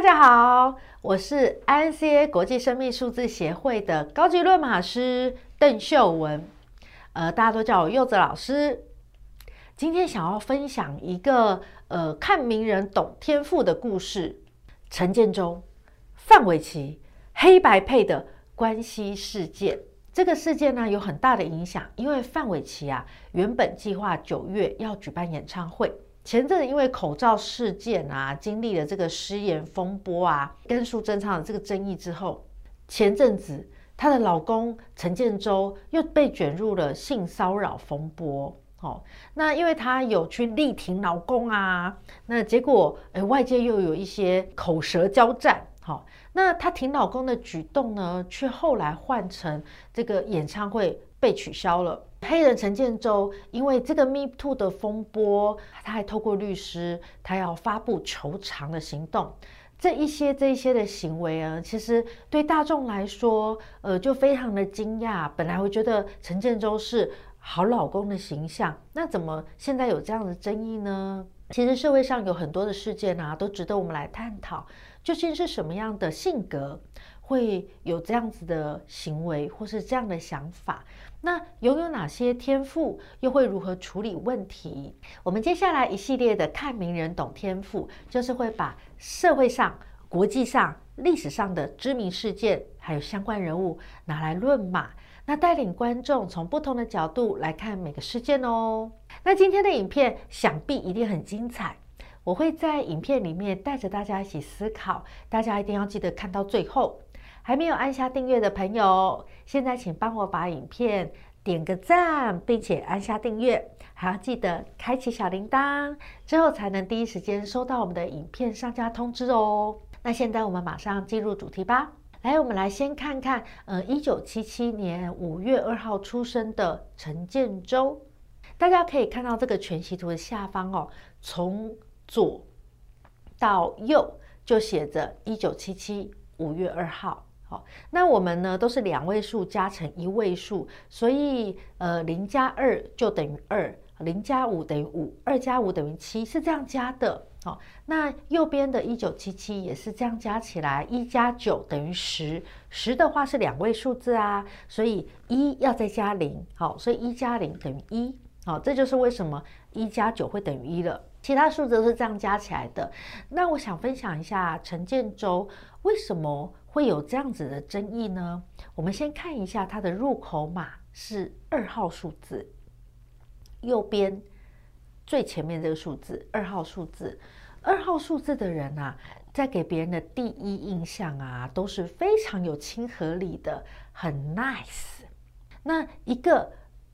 大家好，我是 INCA 国际生命数字协会的高级论码师邓秀文，呃，大家都叫我柚子老师。今天想要分享一个呃看名人懂天赋的故事，陈建州、范玮琪黑白配的关系事件。这个事件呢有很大的影响，因为范玮琪啊原本计划九月要举办演唱会。前阵子因为口罩事件啊，经历了这个失言风波啊，跟苏贞昌的这个争议之后，前阵子她的老公陈建州又被卷入了性骚扰风波。哦，那因为她有去力挺老公啊，那结果诶外界又有一些口舌交战。好，那她挺老公的举动呢，却后来换成这个演唱会被取消了。黑人陈建州因为这个 Me Too 的风波，他还透过律师，他要发布求偿的行动。这一些这一些的行为啊，其实对大众来说，呃，就非常的惊讶。本来会觉得陈建州是好老公的形象，那怎么现在有这样的争议呢？其实社会上有很多的事件啊，都值得我们来探讨，究竟是什么样的性格会有这样子的行为，或是这样的想法？那拥有哪些天赋，又会如何处理问题？我们接下来一系列的看名人懂天赋，就是会把社会上、国际上、历史上的知名事件，还有相关人物拿来论码，那带领观众从不同的角度来看每个事件哦。那今天的影片想必一定很精彩，我会在影片里面带着大家一起思考，大家一定要记得看到最后。还没有按下订阅的朋友，现在请帮我把影片点个赞，并且按下订阅，还要记得开启小铃铛，之后才能第一时间收到我们的影片上架通知哦。那现在我们马上进入主题吧。来，我们来先看看，呃，一九七七年五月二号出生的陈建州。大家可以看到这个全息图的下方哦，从左到右就写着一九七七五月二号。好，那我们呢都是两位数加成一位数，所以呃零加二就等于二，零加五等于五，二加五等于七，是这样加的。好，那右边的一九七七也是这样加起来，一加九等于十，十的话是两位数字啊，所以一要再加零，好，所以一加零等于一，好，这就是为什么一加九会等于一了。其他数字都是这样加起来的。那我想分享一下陈建州为什么会有这样子的争议呢？我们先看一下它的入口码是二号数字，右边最前面这个数字二号数字，二号数字的人啊，在给别人的第一印象啊，都是非常有亲和力的，很 nice。那一个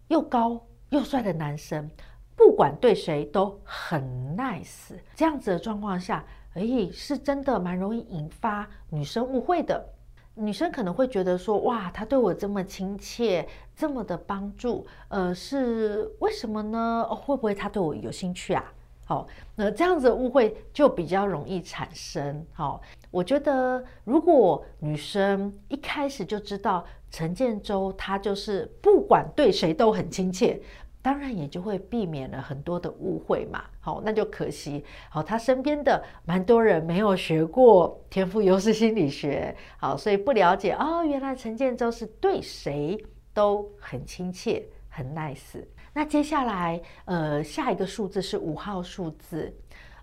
又高又帅的男生，不管对谁都很 nice，这样子的状况下。哎，是真的蛮容易引发女生误会的。女生可能会觉得说，哇，他对我这么亲切，这么的帮助，呃，是为什么呢？哦，会不会他对我有兴趣啊？好，那这样子的误会就比较容易产生。好，我觉得如果女生一开始就知道陈建州他就是不管对谁都很亲切。当然也就会避免了很多的误会嘛，好，那就可惜，好，他身边的蛮多人没有学过天赋优势心理学，好，所以不了解哦，原来陈建州是对谁都很亲切，很 nice。那接下来，呃，下一个数字是五号数字，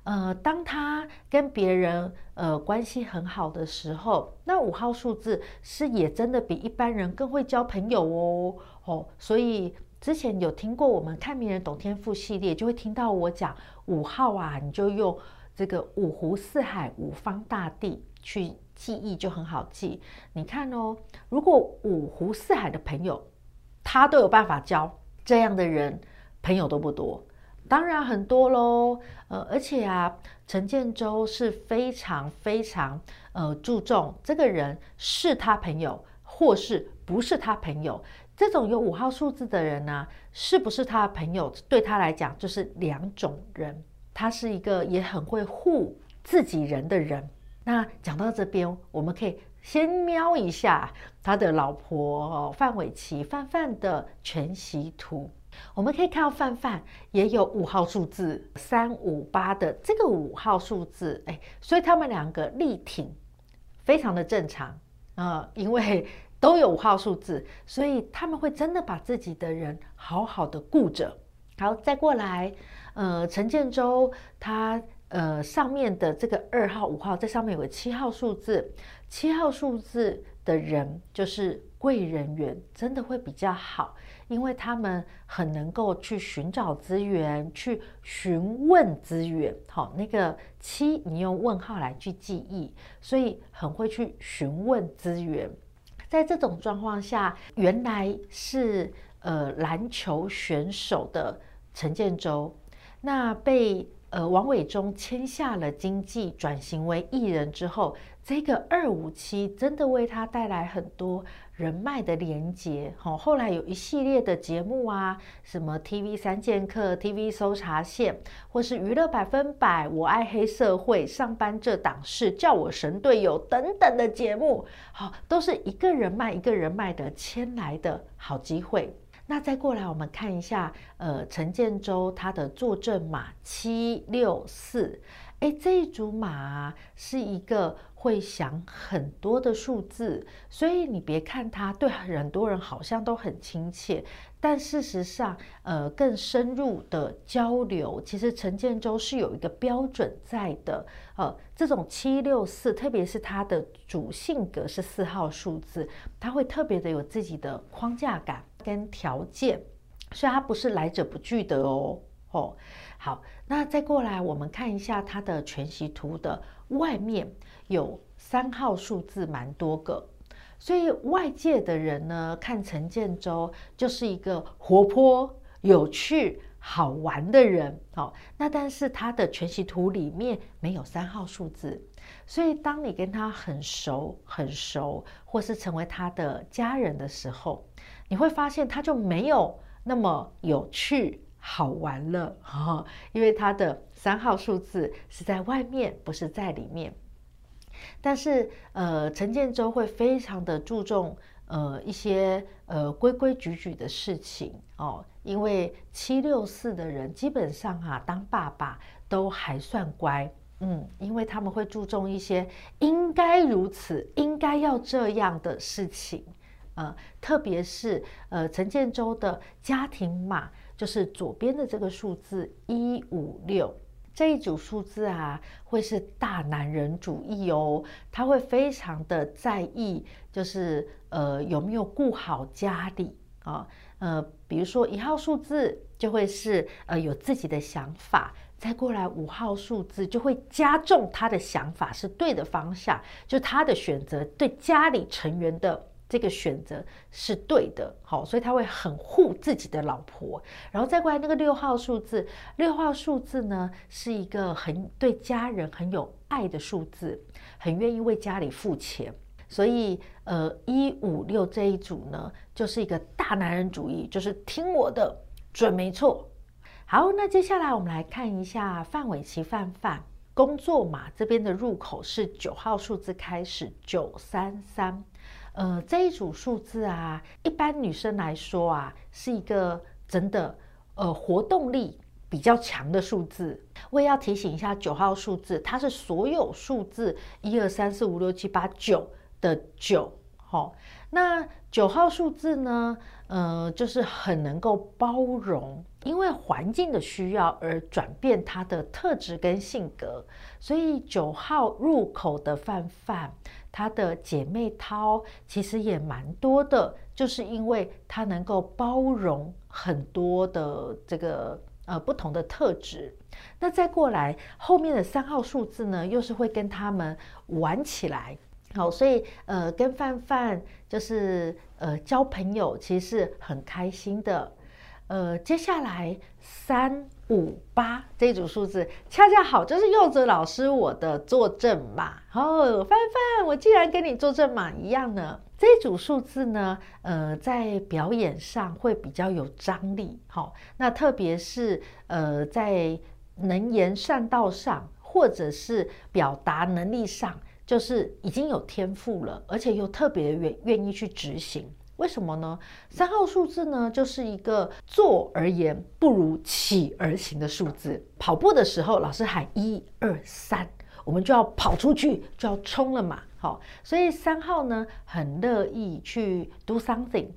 呃，当他跟别人呃关系很好的时候，那五号数字是也真的比一般人更会交朋友哦，哦，所以。之前有听过我们看名人懂天赋系列，就会听到我讲五号啊，你就用这个五湖四海五方大地去记忆，就很好记。你看哦，如果五湖四海的朋友他都有办法交这样的人，朋友都不多，当然很多喽。呃，而且啊，陈建州是非常非常呃注重这个人是他朋友或是不是他朋友。这种有五号数字的人呢，是不是他的朋友？对他来讲就是两种人。他是一个也很会护自己人的人。那讲到这边，我们可以先瞄一下他的老婆范玮琪范范的全息图。我们可以看到范范也有五号数字三五八的这个五号数字，哎，所以他们两个力挺非常的正常啊，因为都有五号数字，所以他们会真的把自己的人好好的顾着。好，再过来，呃，陈建州他呃上面的这个二号、五号，在上面有个七号数字，七号数字的人就是贵人缘，真的会比较好。因为他们很能够去寻找资源，去询问资源。好，那个七你用问号来去记忆，所以很会去询问资源。在这种状况下，原来是呃篮球选手的陈建州，那被呃王伟忠签下了经纪，转型为艺人之后，这个二五七真的为他带来很多。人脉的连接，好，后来有一系列的节目啊，什么 TV 三剑客、TV 搜查线，或是娱乐百分百、我爱黑社会、上班这档事、叫我神队友等等的节目，好，都是一个人脉一个人脉的牵来的好机会。那再过来，我们看一下，呃，陈建州他的坐镇码七六四，哎，这一组码啊，是一个。会想很多的数字，所以你别看他对很多人好像都很亲切，但事实上，呃，更深入的交流，其实陈建州是有一个标准在的。呃，这种七六四，特别是他的主性格是四号数字，他会特别的有自己的框架感跟条件，所以他不是来者不拒的哦。哦，好，那再过来，我们看一下他的全息图的外面。有三号数字蛮多个，所以外界的人呢，看陈建州就是一个活泼、有趣、好玩的人。好，那但是他的全息图里面没有三号数字，所以当你跟他很熟、很熟，或是成为他的家人的时候，你会发现他就没有那么有趣、好玩了。哈，因为他的三号数字是在外面，不是在里面。但是，呃，陈建州会非常的注重，呃，一些呃规规矩矩的事情哦，因为七六四的人基本上啊，当爸爸都还算乖，嗯，因为他们会注重一些应该如此、应该要这样的事情，呃，特别是呃，陈建州的家庭码就是左边的这个数字一五六。这一组数字啊，会是大男人主义哦，他会非常的在意，就是呃有没有顾好家里啊，呃，比如说一号数字就会是呃有自己的想法，再过来五号数字就会加重他的想法是对的方向，就他的选择对家里成员的。这个选择是对的，好，所以他会很护自己的老婆，然后再过来那个六号数字，六号数字呢是一个很对家人很有爱的数字，很愿意为家里付钱，所以呃一五六这一组呢就是一个大男人主义，就是听我的准没错。好，那接下来我们来看一下范玮琪范范工作码这边的入口是九号数字开始九三三。呃，这一组数字啊，一般女生来说啊，是一个真的呃活动力比较强的数字。我也要提醒一下，九号数字它是所有数字一二三四五六七八九的九。好，那九号数字呢，呃，就是很能够包容，因为环境的需要而转变它的特质跟性格。所以九号入口的范范。她的姐妹淘其实也蛮多的，就是因为她能够包容很多的这个呃不同的特质。那再过来后面的三号数字呢，又是会跟他们玩起来。好，所以呃跟范范就是呃交朋友，其实是很开心的。呃，接下来三五八这组数字恰恰好，就是柚子老师我的坐镇码。哦，范范，我竟然跟你坐镇码一样呢。这组数字呢，呃，在表演上会比较有张力。好、那特别是呃，在能言善道上，或者是表达能力上，就是已经有天赋了，而且又特别愿愿意去执行。为什么呢？三号数字呢，就是一个坐而言不如起而行的数字。跑步的时候，老师喊一二三，我们就要跑出去，就要冲了嘛。好，所以三号呢，很乐意去 do something。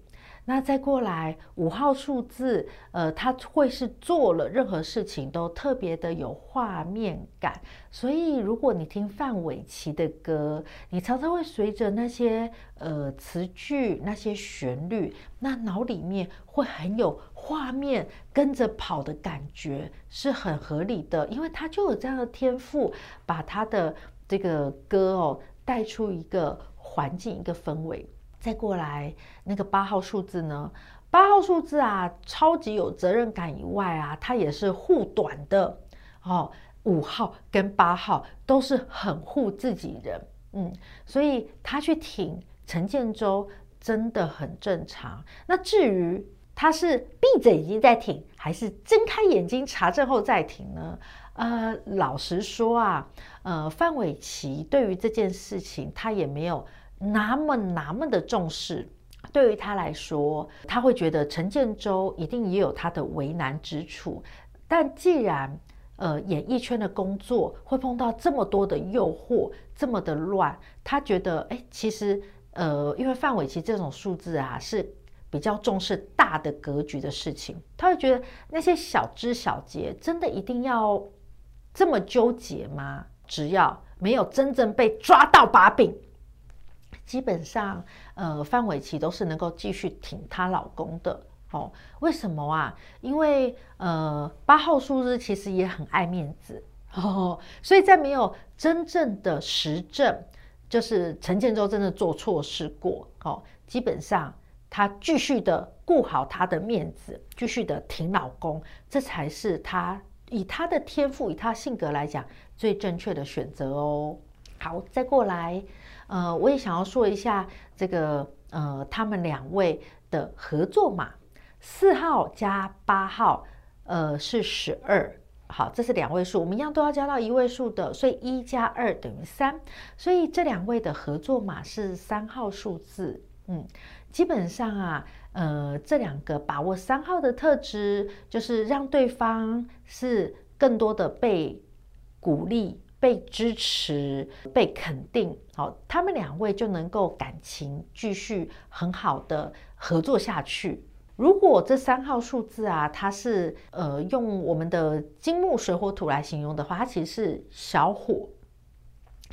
那再过来五号数字，呃，他会是做了任何事情都特别的有画面感。所以如果你听范玮琪的歌，你常常会随着那些呃词句、那些旋律，那脑里面会很有画面，跟着跑的感觉是很合理的，因为他就有这样的天赋，把他的这个歌哦带出一个环境、一个氛围。再过来那个八号数字呢？八号数字啊，超级有责任感以外啊，它也是护短的哦。五号跟八号都是很护自己人，嗯，所以他去挺陈建州真的很正常。那至于他是闭着眼睛在挺，还是睁开眼睛查证后再挺呢？呃，老实说啊，呃，范玮琪对于这件事情，他也没有。那么那么的重视，对于他来说，他会觉得陈建州一定也有他的为难之处。但既然呃演艺圈的工作会碰到这么多的诱惑，这么的乱，他觉得哎，其实呃，因为范玮琪这种数字啊是比较重视大的格局的事情，他会觉得那些小枝小节真的一定要这么纠结吗？只要没有真正被抓到把柄。基本上，呃，范玮琪都是能够继续挺她老公的哦。为什么啊？因为呃，八号数字其实也很爱面子 哦，所以在没有真正的实证，就是陈建州真的做错事过哦，基本上她继续的顾好她的面子，继续的挺老公，这才是她以她的天赋、以她性格来讲最正确的选择哦。好，再过来。呃，我也想要说一下这个呃，他们两位的合作码，四号加八号，呃，是十二。好，这是两位数，我们一样都要加到一位数的，所以一加二等于三。所以这两位的合作码是三号数字。嗯，基本上啊，呃，这两个把握三号的特质，就是让对方是更多的被鼓励。被支持、被肯定，好，他们两位就能够感情继续很好的合作下去。如果这三号数字啊，它是呃用我们的金木水火土来形容的话，它其实是小火，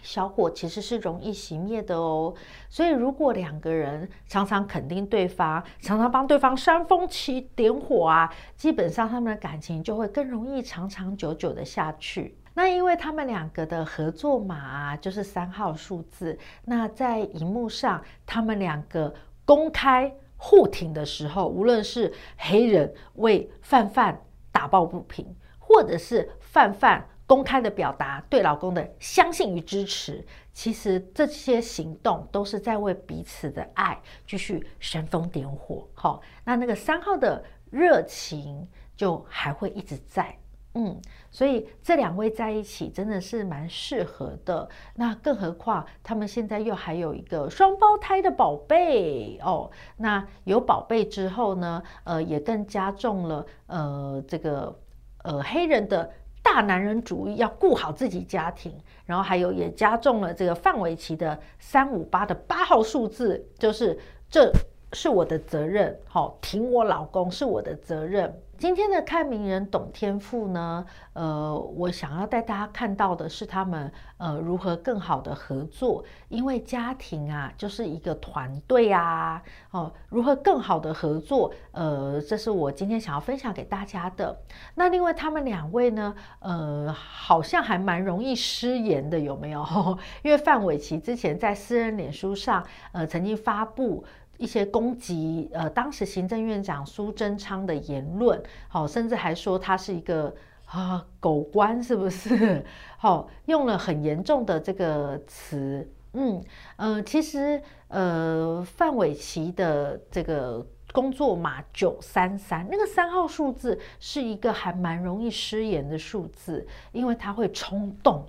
小火其实是容易熄灭的哦。所以如果两个人常常肯定对方，常常帮对方煽风起点火啊，基本上他们的感情就会更容易长长久久的下去。那因为他们两个的合作码啊，就是三号数字。那在荧幕上，他们两个公开互挺的时候，无论是黑人为范范打抱不平，或者是范范公开的表达对老公的相信与支持，其实这些行动都是在为彼此的爱继续煽风点火。好，那那个三号的热情就还会一直在。嗯，所以这两位在一起真的是蛮适合的。那更何况他们现在又还有一个双胞胎的宝贝哦。那有宝贝之后呢，呃，也更加重了呃这个呃黑人的大男人主义，要顾好自己家庭。然后还有也加重了这个范玮琪的三五八的八号数字，就是这是我的责任，好、挺我老公是我的责任。今天的看名人懂天赋呢，呃，我想要带大家看到的是他们呃如何更好的合作，因为家庭啊就是一个团队啊，哦，如何更好的合作，呃，这是我今天想要分享给大家的。那另外他们两位呢，呃，好像还蛮容易失言的，有没有？因为范玮琪之前在私人脸书上，呃，曾经发布。一些攻击呃，当时行政院长苏贞昌的言论，好，甚至还说他是一个啊狗官，是不是？好，用了很严重的这个词，嗯嗯、呃，其实呃，范玮琪的这个工作码九三三，那个三号数字是一个还蛮容易失言的数字，因为他会冲动，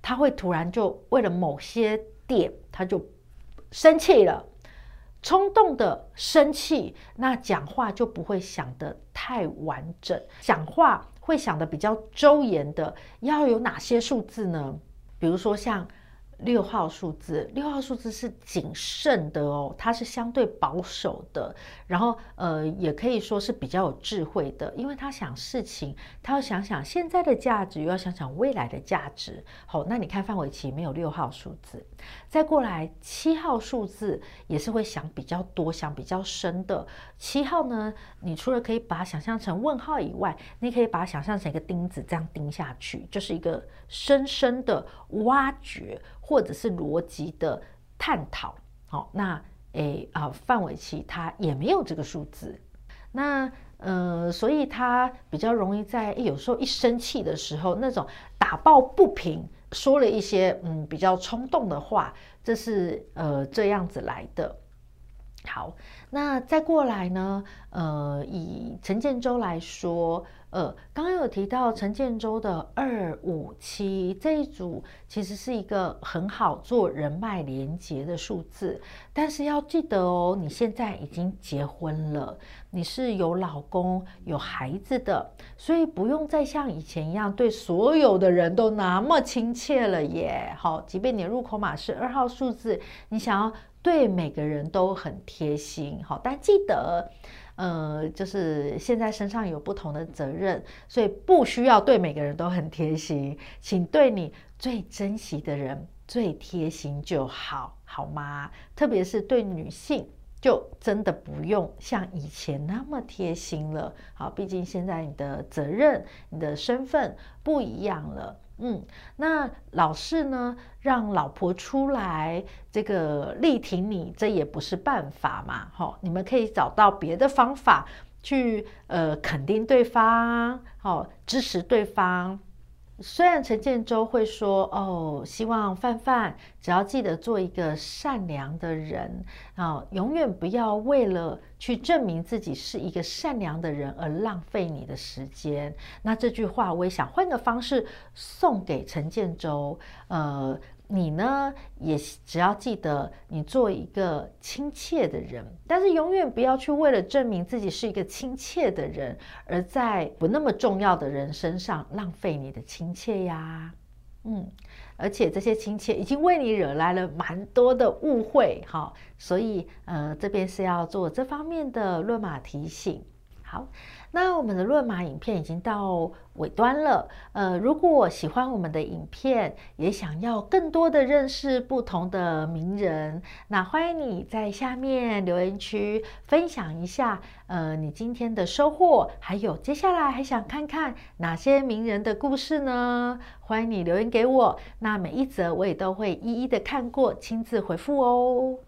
他会突然就为了某些点，他就生气了。冲动的生气，那讲话就不会想得太完整，讲话会想得比较周延的。要有哪些数字呢？比如说像。六号数字，六号数字是谨慎的哦，它是相对保守的，然后呃，也可以说是比较有智慧的，因为他想事情，他要想想现在的价值，又要想想未来的价值。好，那你看范玮琪没有六号数字，再过来七号数字也是会想比较多、想比较深的。七号呢，你除了可以把它想象成问号以外，你可以把它想象成一个钉子，这样钉下去，就是一个深深的挖掘。或者是逻辑的探讨，好，那诶啊，范玮琪他也没有这个数字，那呃，所以他比较容易在有时候一生气的时候，那种打抱不平，说了一些嗯比较冲动的话，这是呃这样子来的。好，那再过来呢，呃，以陈建州来说。呃，刚刚有提到陈建州的二五七这一组，其实是一个很好做人脉连接的数字。但是要记得哦，你现在已经结婚了，你是有老公有孩子的，所以不用再像以前一样对所有的人都那么亲切了耶。好，即便你入口码是二号数字，你想要对每个人都很贴心，好，但记得。呃，就是现在身上有不同的责任，所以不需要对每个人都很贴心，请对你最珍惜的人最贴心就好，好吗？特别是对女性，就真的不用像以前那么贴心了。好，毕竟现在你的责任、你的身份不一样了。嗯，那老是呢，让老婆出来这个力挺你，这也不是办法嘛。好，你们可以找到别的方法去呃肯定对方，好，支持对方。虽然陈建州会说哦，希望范范只要记得做一个善良的人啊，永远不要为了去证明自己是一个善良的人而浪费你的时间。那这句话我也想换个方式送给陈建州，呃。你呢，也只要记得，你做一个亲切的人，但是永远不要去为了证明自己是一个亲切的人，而在不那么重要的人身上浪费你的亲切呀。嗯，而且这些亲切已经为你惹来了蛮多的误会，哈，所以呃，这边是要做这方面的论码提醒。好。那我们的论码影片已经到尾端了，呃，如果喜欢我们的影片，也想要更多的认识不同的名人，那欢迎你在下面留言区分享一下，呃，你今天的收获，还有接下来还想看看哪些名人的故事呢？欢迎你留言给我，那每一则我也都会一一的看过，亲自回复哦。